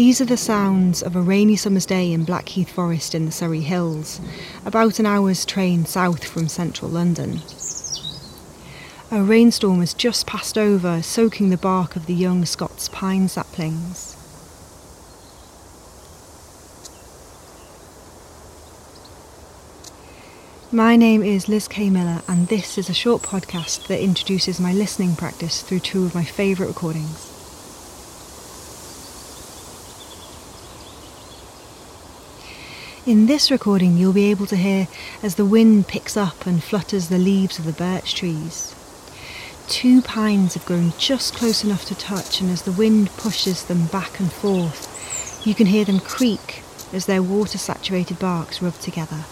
These are the sounds of a rainy summer's day in Blackheath Forest in the Surrey Hills, about an hour's train south from central London. A rainstorm has just passed over, soaking the bark of the young Scots pine saplings. My name is Liz K. Miller, and this is a short podcast that introduces my listening practice through two of my favourite recordings. In this recording, you'll be able to hear as the wind picks up and flutters the leaves of the birch trees. Two pines have grown just close enough to touch, and as the wind pushes them back and forth, you can hear them creak as their water saturated barks rub together.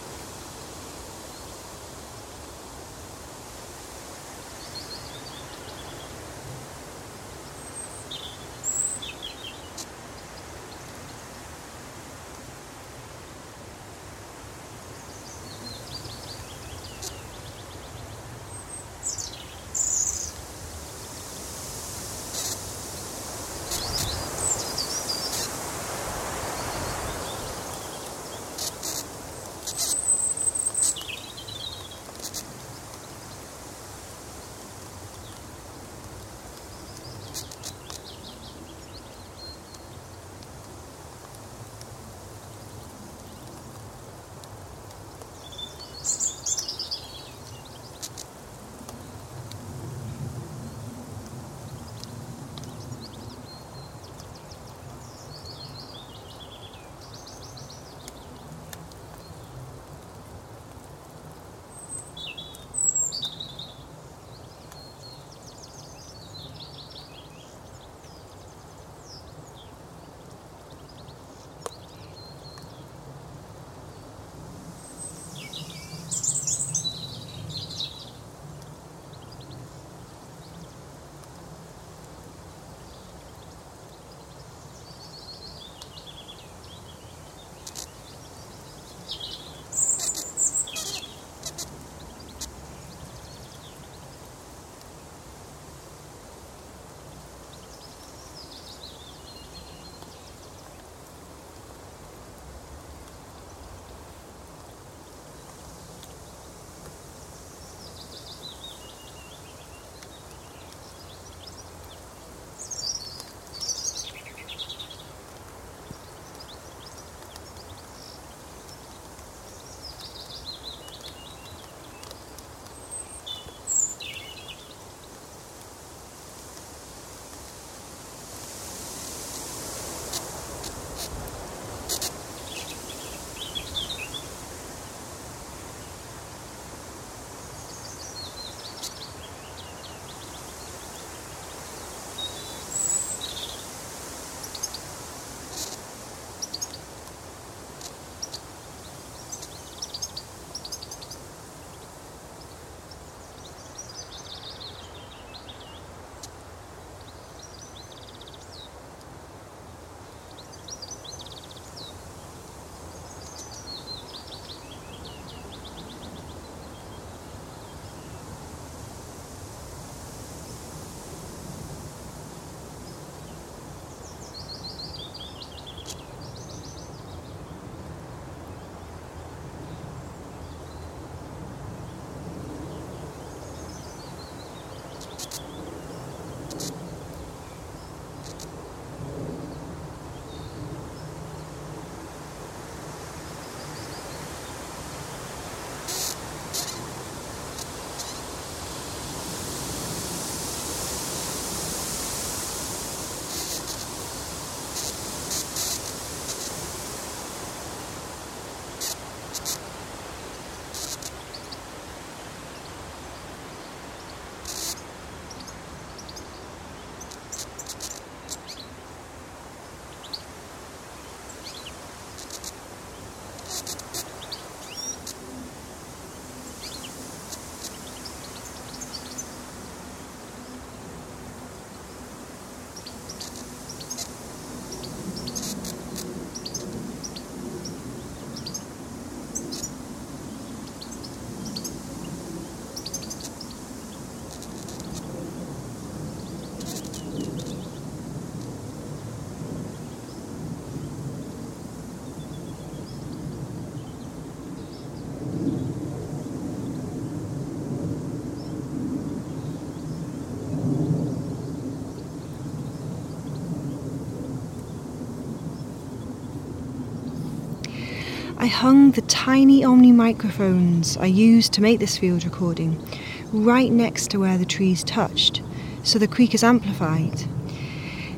Hung the tiny Omni microphones I used to make this field recording right next to where the trees touched, so the creak is amplified.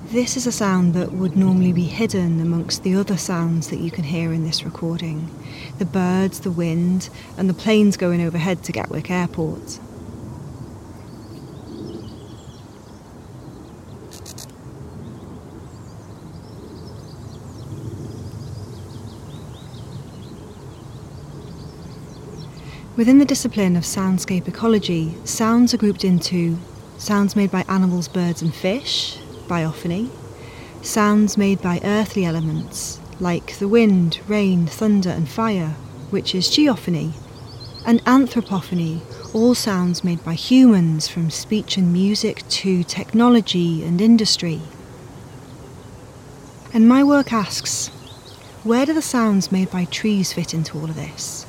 This is a sound that would normally be hidden amongst the other sounds that you can hear in this recording the birds, the wind, and the planes going overhead to Gatwick Airport. Within the discipline of soundscape ecology, sounds are grouped into sounds made by animals, birds, and fish, biophony, sounds made by earthly elements like the wind, rain, thunder, and fire, which is geophony, and anthropophony, all sounds made by humans from speech and music to technology and industry. And my work asks where do the sounds made by trees fit into all of this?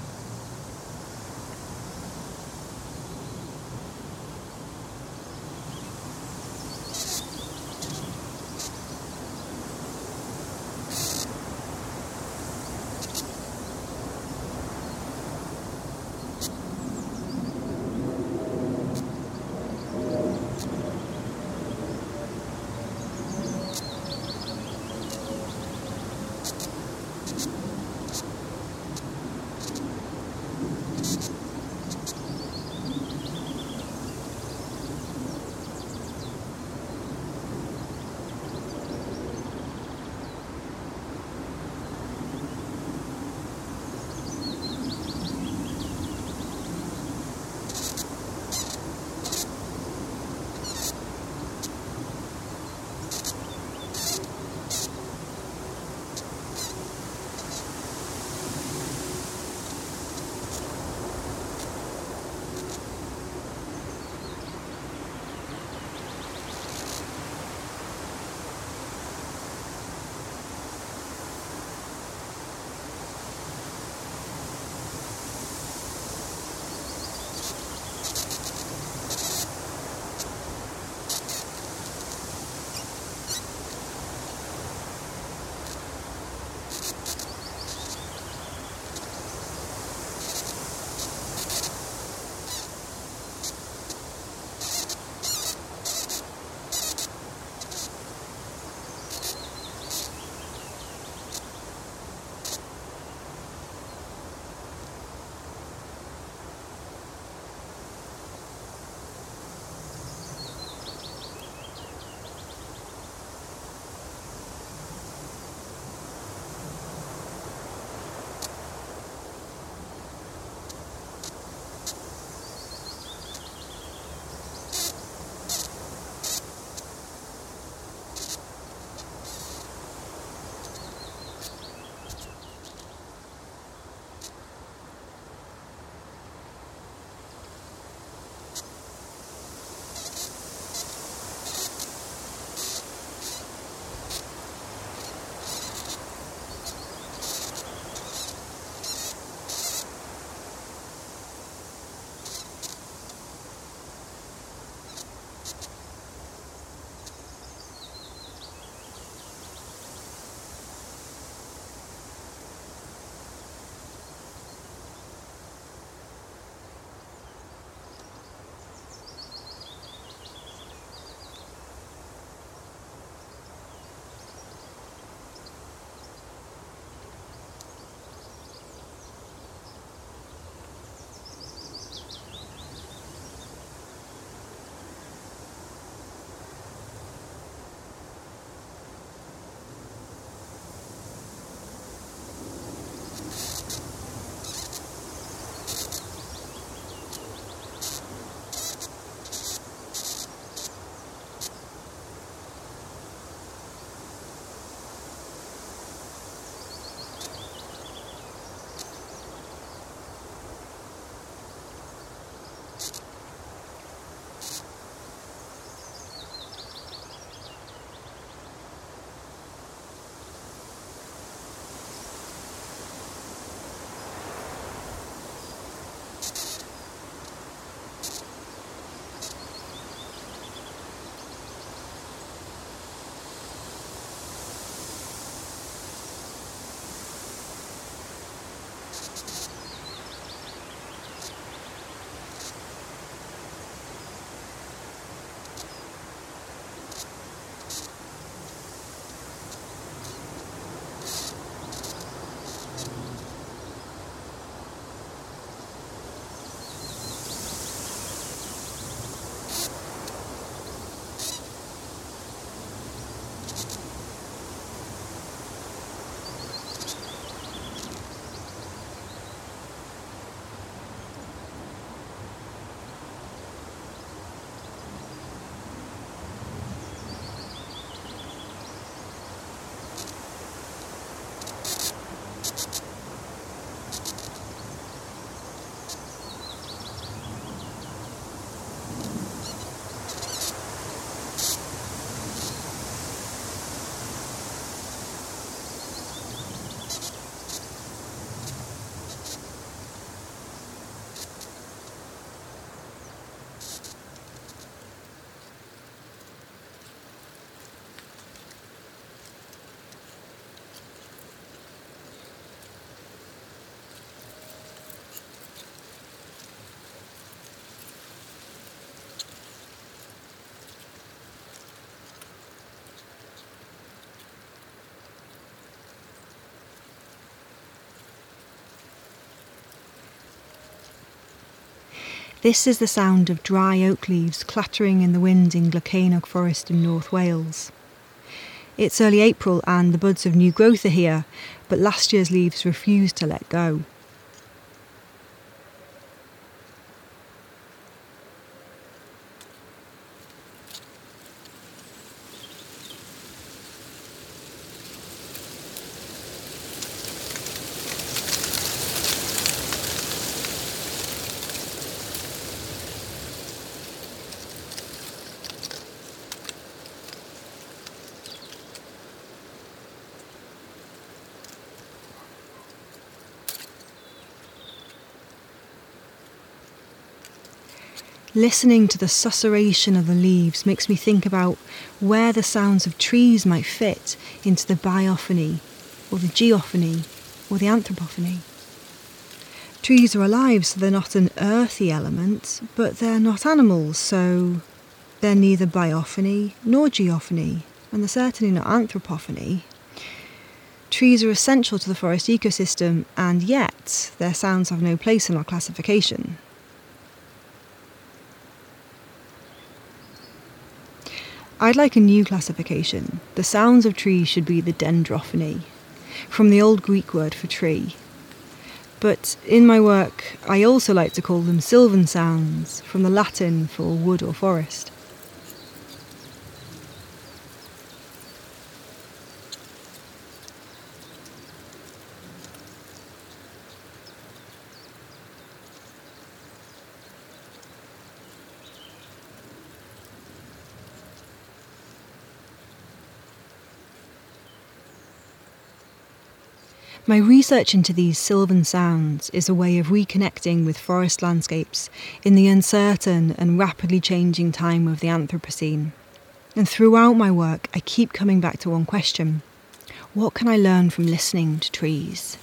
This is the sound of dry oak leaves clattering in the wind in Clocaenog Forest in North Wales. It's early April and the buds of new growth are here, but last year's leaves refuse to let go. Listening to the susurration of the leaves makes me think about where the sounds of trees might fit into the biophony, or the geophony, or the anthropophony. Trees are alive, so they're not an earthy element, but they're not animals, so they're neither biophony nor geophony, and they're certainly not anthropophony. Trees are essential to the forest ecosystem, and yet their sounds have no place in our classification. I'd like a new classification. The sounds of trees should be the dendrophony, from the old Greek word for tree. But in my work, I also like to call them sylvan sounds, from the Latin for wood or forest. My research into these sylvan sounds is a way of reconnecting with forest landscapes in the uncertain and rapidly changing time of the Anthropocene. And throughout my work, I keep coming back to one question What can I learn from listening to trees?